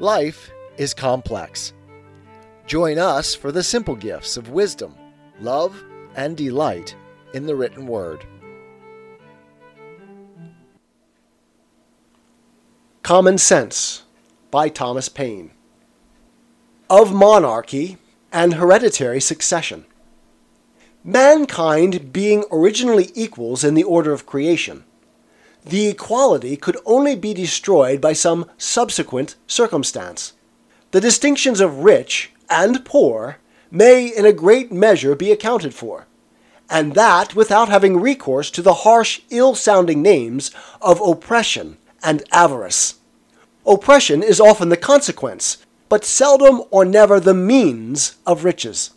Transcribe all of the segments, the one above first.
Life is complex. Join us for the simple gifts of wisdom, love, and delight in the written word. Common Sense by Thomas Paine. Of monarchy and hereditary succession. Mankind being originally equals in the order of creation, the equality could only be destroyed by some subsequent circumstance. The distinctions of rich and poor may in a great measure be accounted for, and that without having recourse to the harsh, ill sounding names of oppression and avarice. Oppression is often the consequence, but seldom or never the means of riches.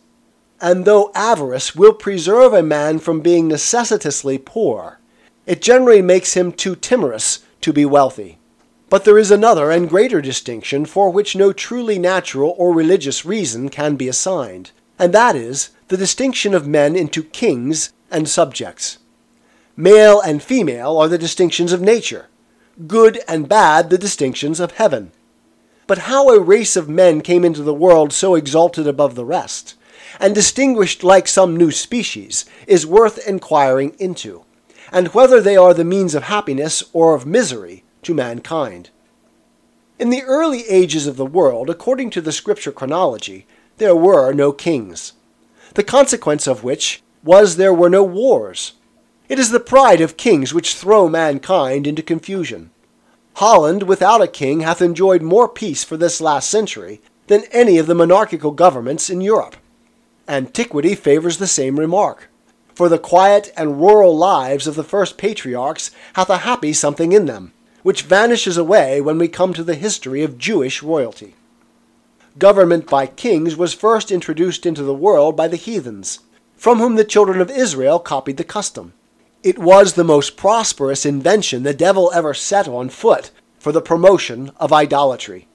And though avarice will preserve a man from being necessitously poor, it generally makes him too timorous to be wealthy. But there is another and greater distinction for which no truly natural or religious reason can be assigned, and that is the distinction of men into kings and subjects. Male and female are the distinctions of nature, good and bad the distinctions of heaven. But how a race of men came into the world so exalted above the rest, and distinguished like some new species, is worth inquiring into and whether they are the means of happiness or of misery to mankind. In the early ages of the world, according to the scripture chronology, there were no kings, the consequence of which was there were no wars. It is the pride of kings which throw mankind into confusion. Holland without a king hath enjoyed more peace for this last century than any of the monarchical governments in Europe. Antiquity favors the same remark for the quiet and rural lives of the first patriarchs hath a happy something in them, which vanishes away when we come to the history of Jewish royalty. Government by kings was first introduced into the world by the heathens, from whom the children of Israel copied the custom. It was the most prosperous invention the devil ever set on foot for the promotion of idolatry.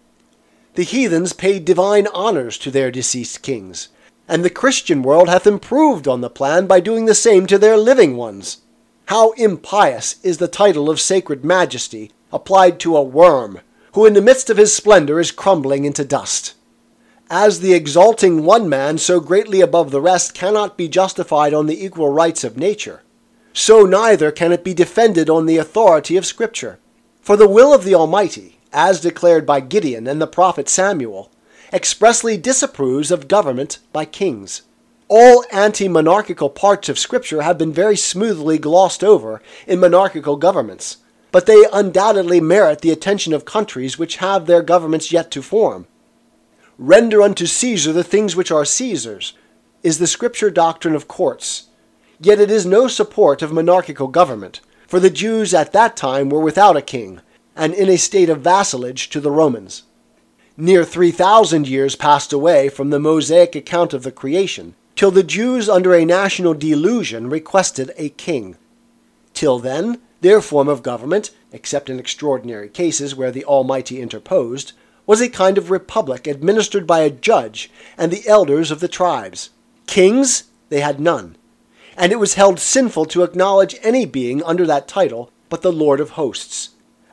The heathens paid divine honors to their deceased kings, and the Christian world hath improved on the plan by doing the same to their living ones. How impious is the title of sacred majesty applied to a worm, who in the midst of his splendor is crumbling into dust. As the exalting one man so greatly above the rest cannot be justified on the equal rights of nature, so neither can it be defended on the authority of Scripture. For the will of the Almighty, as declared by Gideon and the prophet Samuel, expressly disapproves of government by kings. All anti monarchical parts of Scripture have been very smoothly glossed over in monarchical governments, but they undoubtedly merit the attention of countries which have their governments yet to form. Render unto Caesar the things which are Caesar's, is the Scripture doctrine of courts. Yet it is no support of monarchical government, for the Jews at that time were without a king, and in a state of vassalage to the Romans. Near 3,000 years passed away from the Mosaic account of the creation, till the Jews under a national delusion requested a king. Till then, their form of government, except in extraordinary cases where the Almighty interposed, was a kind of republic administered by a judge and the elders of the tribes. Kings they had none, and it was held sinful to acknowledge any being under that title but the Lord of hosts.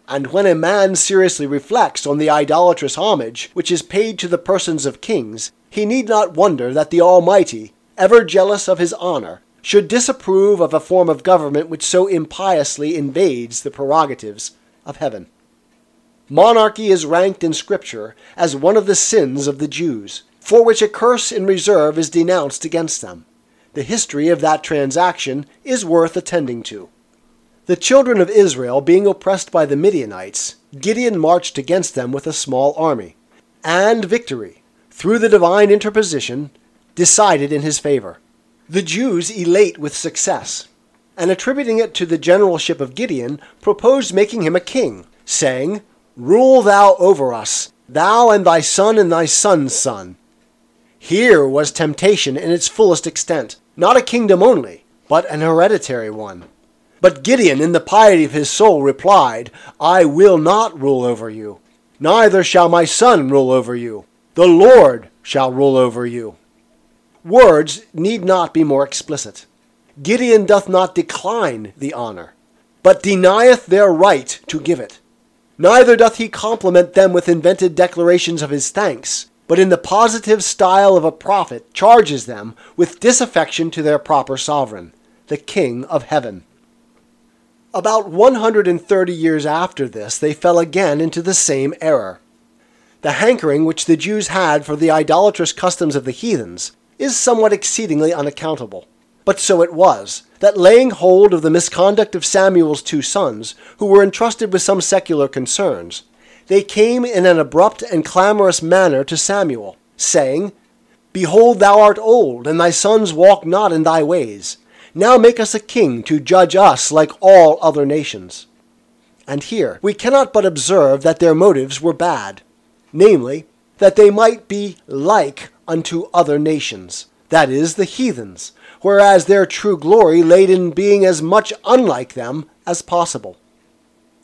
And when a man seriously reflects on the idolatrous homage which is paid to the persons of kings, he need not wonder that the Almighty, ever jealous of his honor, should disapprove of a form of government which so impiously invades the prerogatives of heaven. Monarchy is ranked in Scripture as one of the sins of the Jews, for which a curse in reserve is denounced against them. The history of that transaction is worth attending to. The children of Israel being oppressed by the Midianites, Gideon marched against them with a small army, and victory, through the divine interposition, decided in his favor. The Jews, elate with success, and attributing it to the generalship of Gideon, proposed making him a king, saying, Rule thou over us, thou and thy son and thy son's son. Here was temptation in its fullest extent, not a kingdom only, but an hereditary one. But Gideon, in the piety of his soul, replied, I will not rule over you, neither shall my son rule over you. The Lord shall rule over you. Words need not be more explicit. Gideon doth not decline the honor, but denieth their right to give it. Neither doth he compliment them with invented declarations of his thanks, but in the positive style of a prophet charges them with disaffection to their proper sovereign, the King of heaven. About 130 years after this, they fell again into the same error. The hankering which the Jews had for the idolatrous customs of the heathens is somewhat exceedingly unaccountable. But so it was, that laying hold of the misconduct of Samuel's two sons, who were entrusted with some secular concerns, they came in an abrupt and clamorous manner to Samuel, saying, Behold, thou art old, and thy sons walk not in thy ways. Now make us a king to judge us like all other nations. And here we cannot but observe that their motives were bad, namely, that they might be like unto other nations, that is, the heathens, whereas their true glory laid in being as much unlike them as possible.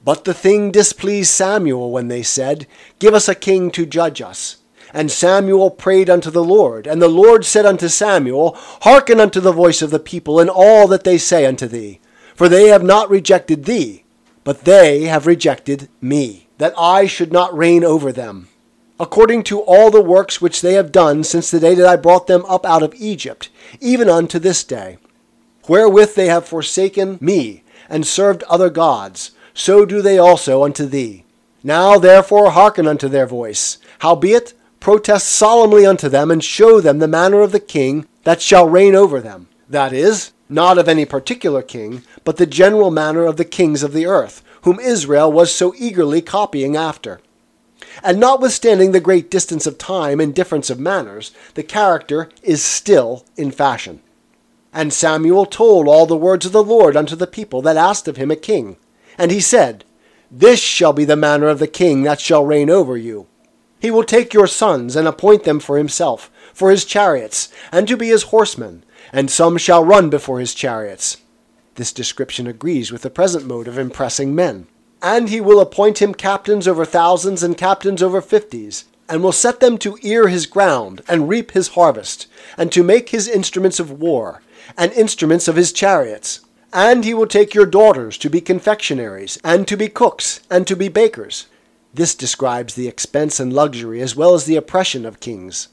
But the thing displeased Samuel when they said, Give us a king to judge us. And Samuel prayed unto the Lord. And the Lord said unto Samuel, Hearken unto the voice of the people in all that they say unto thee. For they have not rejected thee, but they have rejected me, that I should not reign over them according to all the works which they have done since the day that I brought them up out of Egypt, even unto this day. Wherewith they have forsaken me, and served other gods, so do they also unto thee. Now therefore hearken unto their voice. Howbeit, protest solemnly unto them, and show them the manner of the king that shall reign over them. That is, not of any particular king, but the general manner of the kings of the earth, whom Israel was so eagerly copying after. And notwithstanding the great distance of time and difference of manners, the character is still in fashion. And Samuel told all the words of the Lord unto the people that asked of him a king. And he said, This shall be the manner of the king that shall reign over you. He will take your sons and appoint them for himself, for his chariots, and to be his horsemen, and some shall run before his chariots. This description agrees with the present mode of impressing men. And he will appoint him captains over thousands and captains over fifties, and will set them to ear his ground, and reap his harvest, and to make his instruments of war, and instruments of his chariots. And he will take your daughters to be confectionaries, and to be cooks, and to be bakers. This describes the expense and luxury as well as the oppression of kings.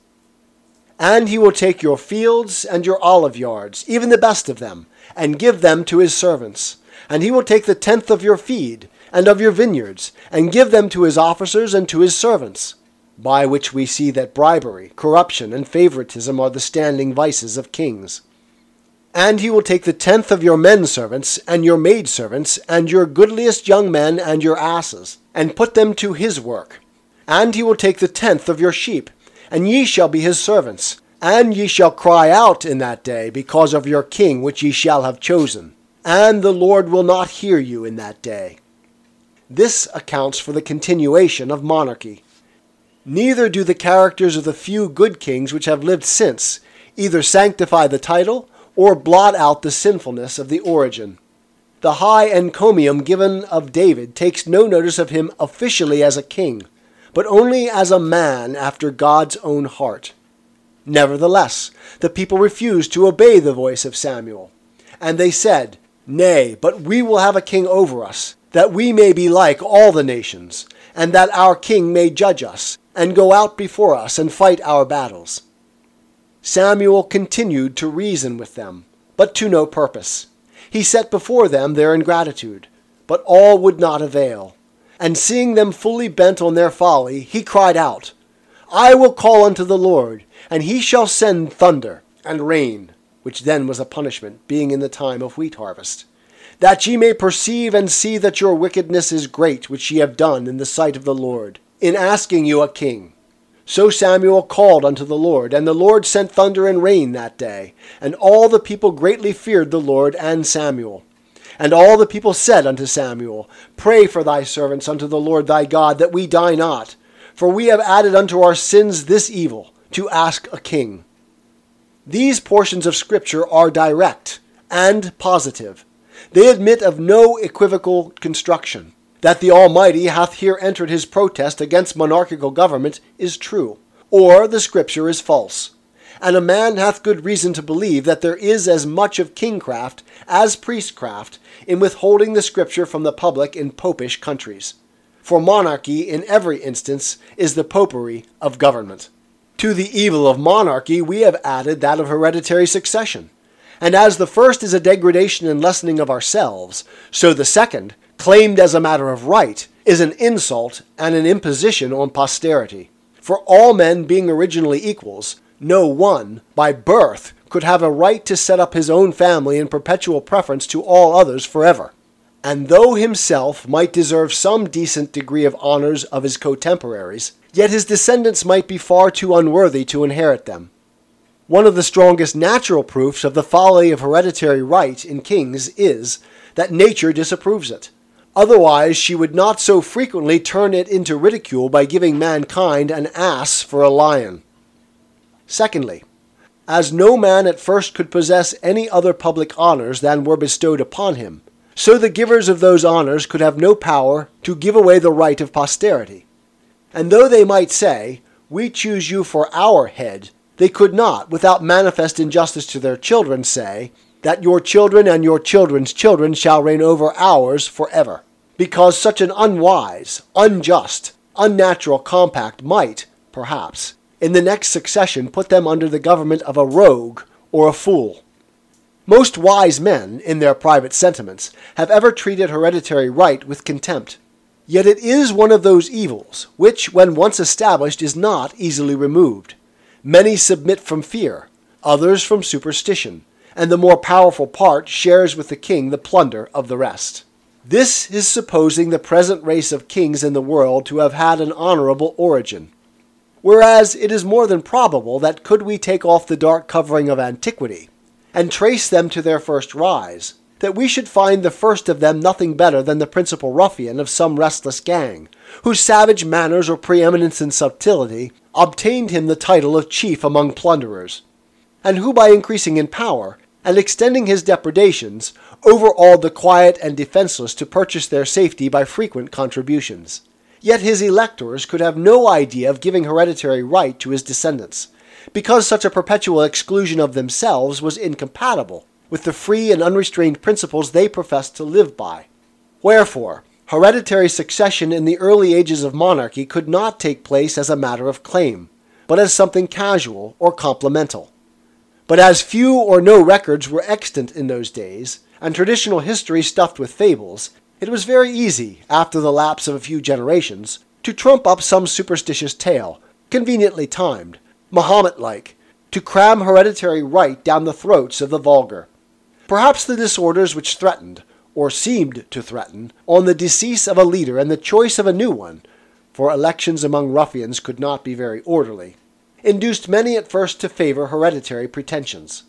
And he will take your fields and your olive yards, even the best of them, and give them to his servants. And he will take the tenth of your feed, and of your vineyards, and give them to his officers and to his servants. By which we see that bribery, corruption, and favoritism are the standing vices of kings. And he will take the tenth of your men servants, and your maid servants, and your goodliest young men, and your asses, and put them to his work. And he will take the tenth of your sheep, and ye shall be his servants. And ye shall cry out in that day because of your king which ye shall have chosen. And the Lord will not hear you in that day. This accounts for the continuation of monarchy. Neither do the characters of the few good kings which have lived since either sanctify the title or blot out the sinfulness of the origin. The high encomium given of David takes no notice of him officially as a king, but only as a man after God's own heart. Nevertheless, the people refused to obey the voice of Samuel, and they said, Nay, but we will have a king over us, that we may be like all the nations, and that our king may judge us, and go out before us and fight our battles. Samuel continued to reason with them, but to no purpose. He set before them their ingratitude, but all would not avail. And seeing them fully bent on their folly, he cried out, I will call unto the Lord, and he shall send thunder and rain, which then was a punishment, being in the time of wheat harvest that ye may perceive and see that your wickedness is great, which ye have done in the sight of the Lord, in asking you a king. So Samuel called unto the Lord, and the Lord sent thunder and rain that day, and all the people greatly feared the Lord and Samuel. And all the people said unto Samuel, Pray for thy servants unto the Lord thy God, that we die not, for we have added unto our sins this evil, to ask a king. These portions of Scripture are direct and positive they admit of no equivocal construction. That the Almighty hath here entered his protest against monarchical government is true, or the Scripture is false. And a man hath good reason to believe that there is as much of kingcraft as priestcraft in withholding the Scripture from the public in popish countries. for monarchy in every instance is the popery of government. To the evil of monarchy we have added that of hereditary succession. And as the first is a degradation and lessening of ourselves, so the second, claimed as a matter of right, is an insult and an imposition on posterity. For all men being originally equals, no one, by birth, could have a right to set up his own family in perpetual preference to all others forever. And though himself might deserve some decent degree of honors of his cotemporaries, yet his descendants might be far too unworthy to inherit them. One of the strongest natural proofs of the folly of hereditary right in kings is that nature disapproves it. Otherwise, she would not so frequently turn it into ridicule by giving mankind an ass for a lion. Secondly, as no man at first could possess any other public honors than were bestowed upon him, so the givers of those honors could have no power to give away the right of posterity. And though they might say, We choose you for our head, they could not, without manifest injustice to their children, say, That your children and your children's children shall reign over ours for ever because such an unwise, unjust, unnatural compact might, perhaps, in the next succession put them under the government of a rogue or a fool. Most wise men, in their private sentiments, have ever treated hereditary right with contempt. Yet it is one of those evils which, when once established, is not easily removed. Many submit from fear, others from superstition, and the more powerful part shares with the king the plunder of the rest. This is supposing the present race of kings in the world to have had an honorable origin. Whereas it is more than probable that could we take off the dark covering of antiquity, and trace them to their first rise, that we should find the first of them nothing better than the principal ruffian of some restless gang, whose savage manners or preeminence in subtlety obtained him the title of chief among plunderers, and who by increasing in power and extending his depredations, overawed the quiet and defenseless to purchase their safety by frequent contributions. Yet his electors could have no idea of giving hereditary right to his descendants, because such a perpetual exclusion of themselves was incompatible with the free and unrestrained principles they professed to live by. Wherefore, hereditary succession in the early ages of monarchy could not take place as a matter of claim, but as something casual or complemental. But as few or no records were extant in those days, and traditional history stuffed with fables, it was very easy, after the lapse of a few generations, to trump up some superstitious tale, conveniently timed, Mahomet like, to cram hereditary right down the throats of the vulgar. Perhaps the disorders which threatened, or seemed to threaten, on the decease of a leader and the choice of a new one, for elections among ruffians could not be very orderly, induced many at first to favor hereditary pretensions.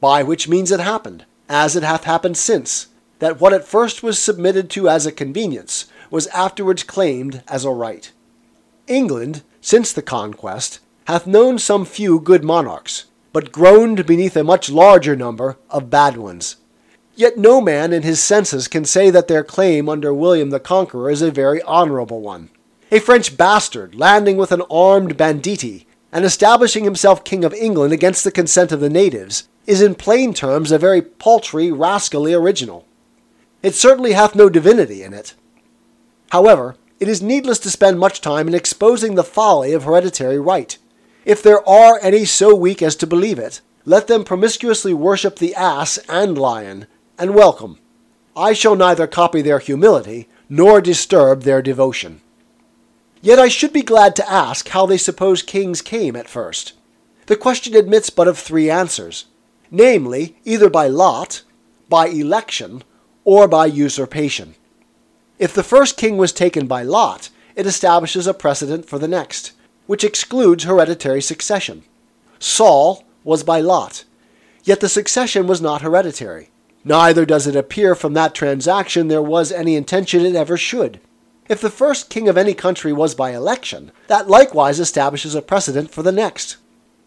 By which means it happened, as it hath happened since, that what at first was submitted to as a convenience was afterwards claimed as a right. England, since the conquest, hath known some few good monarchs, but groaned beneath a much larger number of bad ones. Yet no man in his senses can say that their claim under William the Conqueror is a very honorable one. A French bastard landing with an armed banditti and establishing himself King of England against the consent of the natives, is in plain terms a very paltry, rascally original. It certainly hath no divinity in it. However, it is needless to spend much time in exposing the folly of hereditary right. If there are any so weak as to believe it, let them promiscuously worship the ass and lion, and welcome. I shall neither copy their humility nor disturb their devotion. Yet I should be glad to ask how they suppose kings came at first. The question admits but of three answers namely, either by lot, by election, or by usurpation. If the first king was taken by lot, it establishes a precedent for the next, which excludes hereditary succession. Saul was by lot, yet the succession was not hereditary. Neither does it appear from that transaction there was any intention it ever should. If the first king of any country was by election, that likewise establishes a precedent for the next.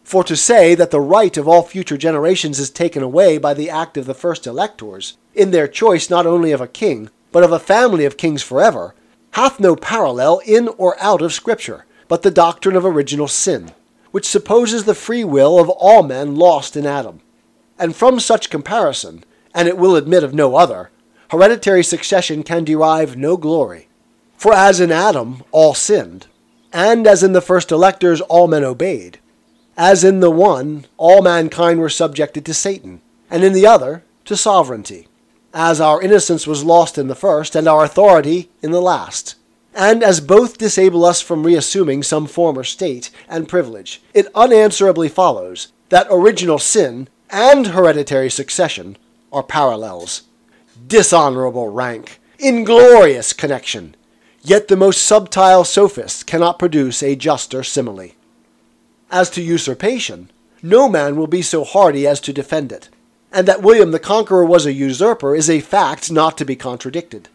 For to say that the right of all future generations is taken away by the act of the first electors, in their choice not only of a king, but of a family of kings forever, hath no parallel in or out of Scripture, but the doctrine of original sin, which supposes the free will of all men lost in Adam. And from such comparison, and it will admit of no other, hereditary succession can derive no glory. For as in Adam all sinned, and as in the first electors all men obeyed, as in the one all mankind were subjected to Satan, and in the other to sovereignty, as our innocence was lost in the first, and our authority in the last. And as both disable us from reassuming some former state and privilege, it unanswerably follows that original sin and hereditary succession are parallels. Dishonorable rank, inglorious connection. Yet the most subtile sophist cannot produce a juster simile. As to usurpation, no man will be so hardy as to defend it, and that William the Conqueror was a usurper is a fact not to be contradicted.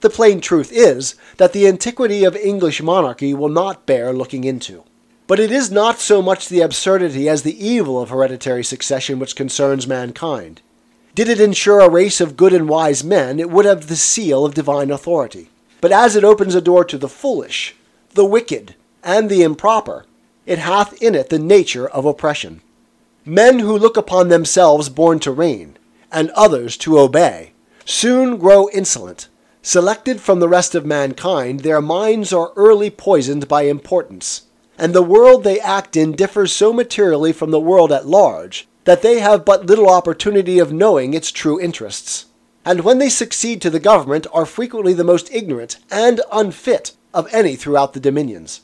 The plain truth is that the antiquity of English monarchy will not bear looking into. But it is not so much the absurdity as the evil of hereditary succession which concerns mankind. Did it ensure a race of good and wise men, it would have the seal of divine authority. But as it opens a door to the foolish, the wicked, and the improper, it hath in it the nature of oppression. Men who look upon themselves born to reign, and others to obey, soon grow insolent. Selected from the rest of mankind, their minds are early poisoned by importance and the world they act in differs so materially from the world at large that they have but little opportunity of knowing its true interests. And when they succeed to the government, are frequently the most ignorant and unfit of any throughout the dominions.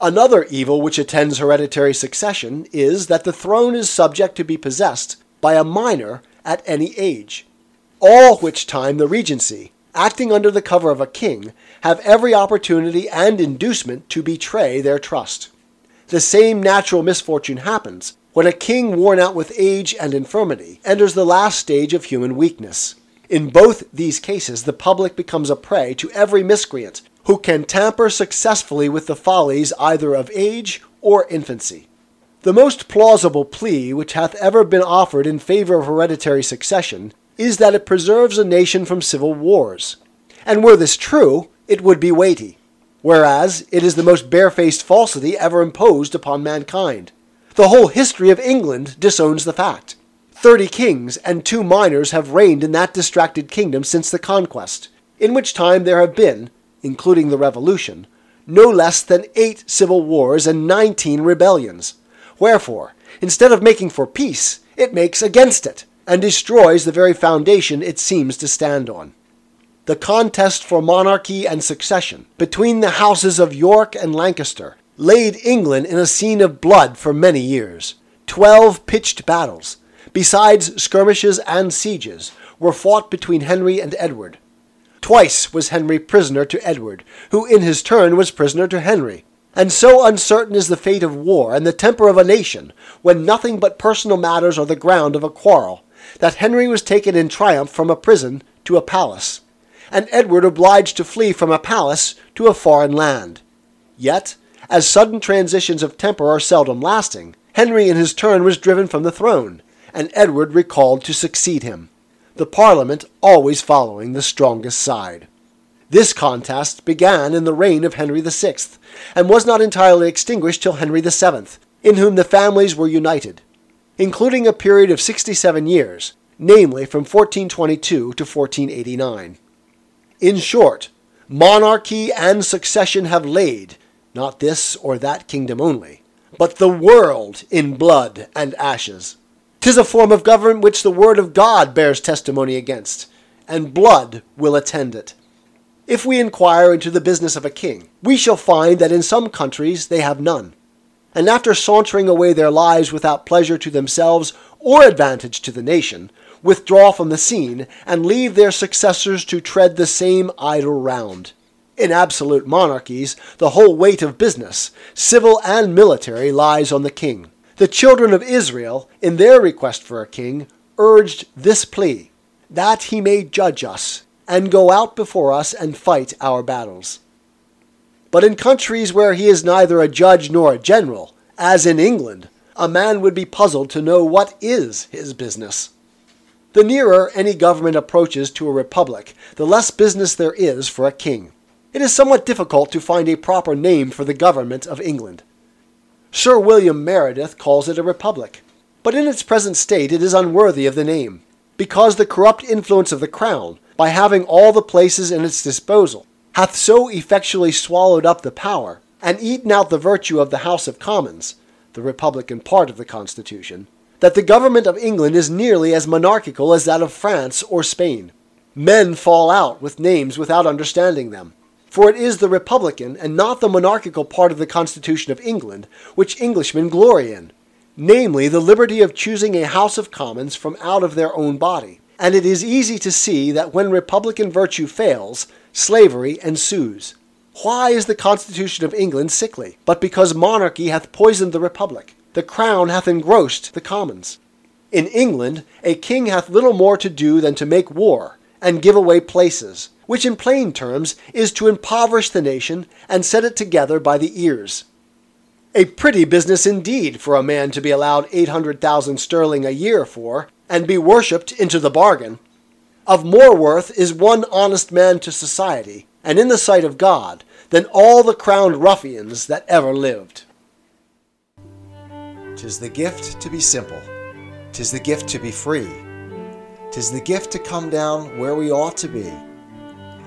Another evil which attends hereditary succession is that the throne is subject to be possessed by a minor at any age, all which time the regency, acting under the cover of a king, have every opportunity and inducement to betray their trust. The same natural misfortune happens when a king worn out with age and infirmity enters the last stage of human weakness. In both these cases, the public becomes a prey to every miscreant who can tamper successfully with the follies either of age or infancy. The most plausible plea which hath ever been offered in favor of hereditary succession is that it preserves a nation from civil wars. And were this true, it would be weighty, whereas it is the most barefaced falsity ever imposed upon mankind. The whole history of England disowns the fact. Thirty kings and two minors have reigned in that distracted kingdom since the conquest, in which time there have been, including the Revolution, no less than eight civil wars and nineteen rebellions. Wherefore, instead of making for peace, it makes against it, and destroys the very foundation it seems to stand on. The contest for monarchy and succession between the houses of York and Lancaster laid England in a scene of blood for many years. Twelve pitched battles, besides skirmishes and sieges, were fought between Henry and Edward. Twice was Henry prisoner to Edward, who in his turn was prisoner to Henry. And so uncertain is the fate of war and the temper of a nation, when nothing but personal matters are the ground of a quarrel, that Henry was taken in triumph from a prison to a palace, and Edward obliged to flee from a palace to a foreign land. Yet, as sudden transitions of temper are seldom lasting, Henry in his turn was driven from the throne, and Edward recalled to succeed him, the Parliament always following the strongest side. This contest began in the reign of Henry VI, and was not entirely extinguished till Henry VII, in whom the families were united, including a period of 67 years, namely from 1422 to 1489. In short, monarchy and succession have laid, not this or that kingdom only, but the world in blood and ashes. 'Tis a form of government which the word of God bears testimony against, and blood will attend it. If we inquire into the business of a king, we shall find that in some countries they have none and after sauntering away their lives without pleasure to themselves or advantage to the nation, withdraw from the scene and leave their successors to tread the same idle round. In absolute monarchies, the whole weight of business, civil and military, lies on the king. The children of Israel, in their request for a king, urged this plea that he may judge us, and go out before us and fight our battles. But in countries where he is neither a judge nor a general, as in England, a man would be puzzled to know what is his business. The nearer any government approaches to a republic, the less business there is for a king. It is somewhat difficult to find a proper name for the government of England. Sir William Meredith calls it a republic, but in its present state it is unworthy of the name, because the corrupt influence of the crown, by having all the places in its disposal, hath so effectually swallowed up the power, and eaten out the virtue of the House of Commons, the republican part of the Constitution, that the government of England is nearly as monarchical as that of France or Spain. Men fall out with names without understanding them. For it is the republican and not the monarchical part of the Constitution of England which Englishmen glory in, namely the liberty of choosing a House of Commons from out of their own body. And it is easy to see that when republican virtue fails, slavery ensues. Why is the Constitution of England sickly? But because monarchy hath poisoned the republic the crown hath engrossed the commons. In England, a king hath little more to do than to make war and give away places, which in plain terms is to impoverish the nation and set it together by the ears. A pretty business indeed for a man to be allowed 800,000 sterling a year for, and be worshipped into the bargain. Of more worth is one honest man to society, and in the sight of God, than all the crowned ruffians that ever lived. Tis the gift to be simple. Tis the gift to be free. Tis the gift to come down where we ought to be.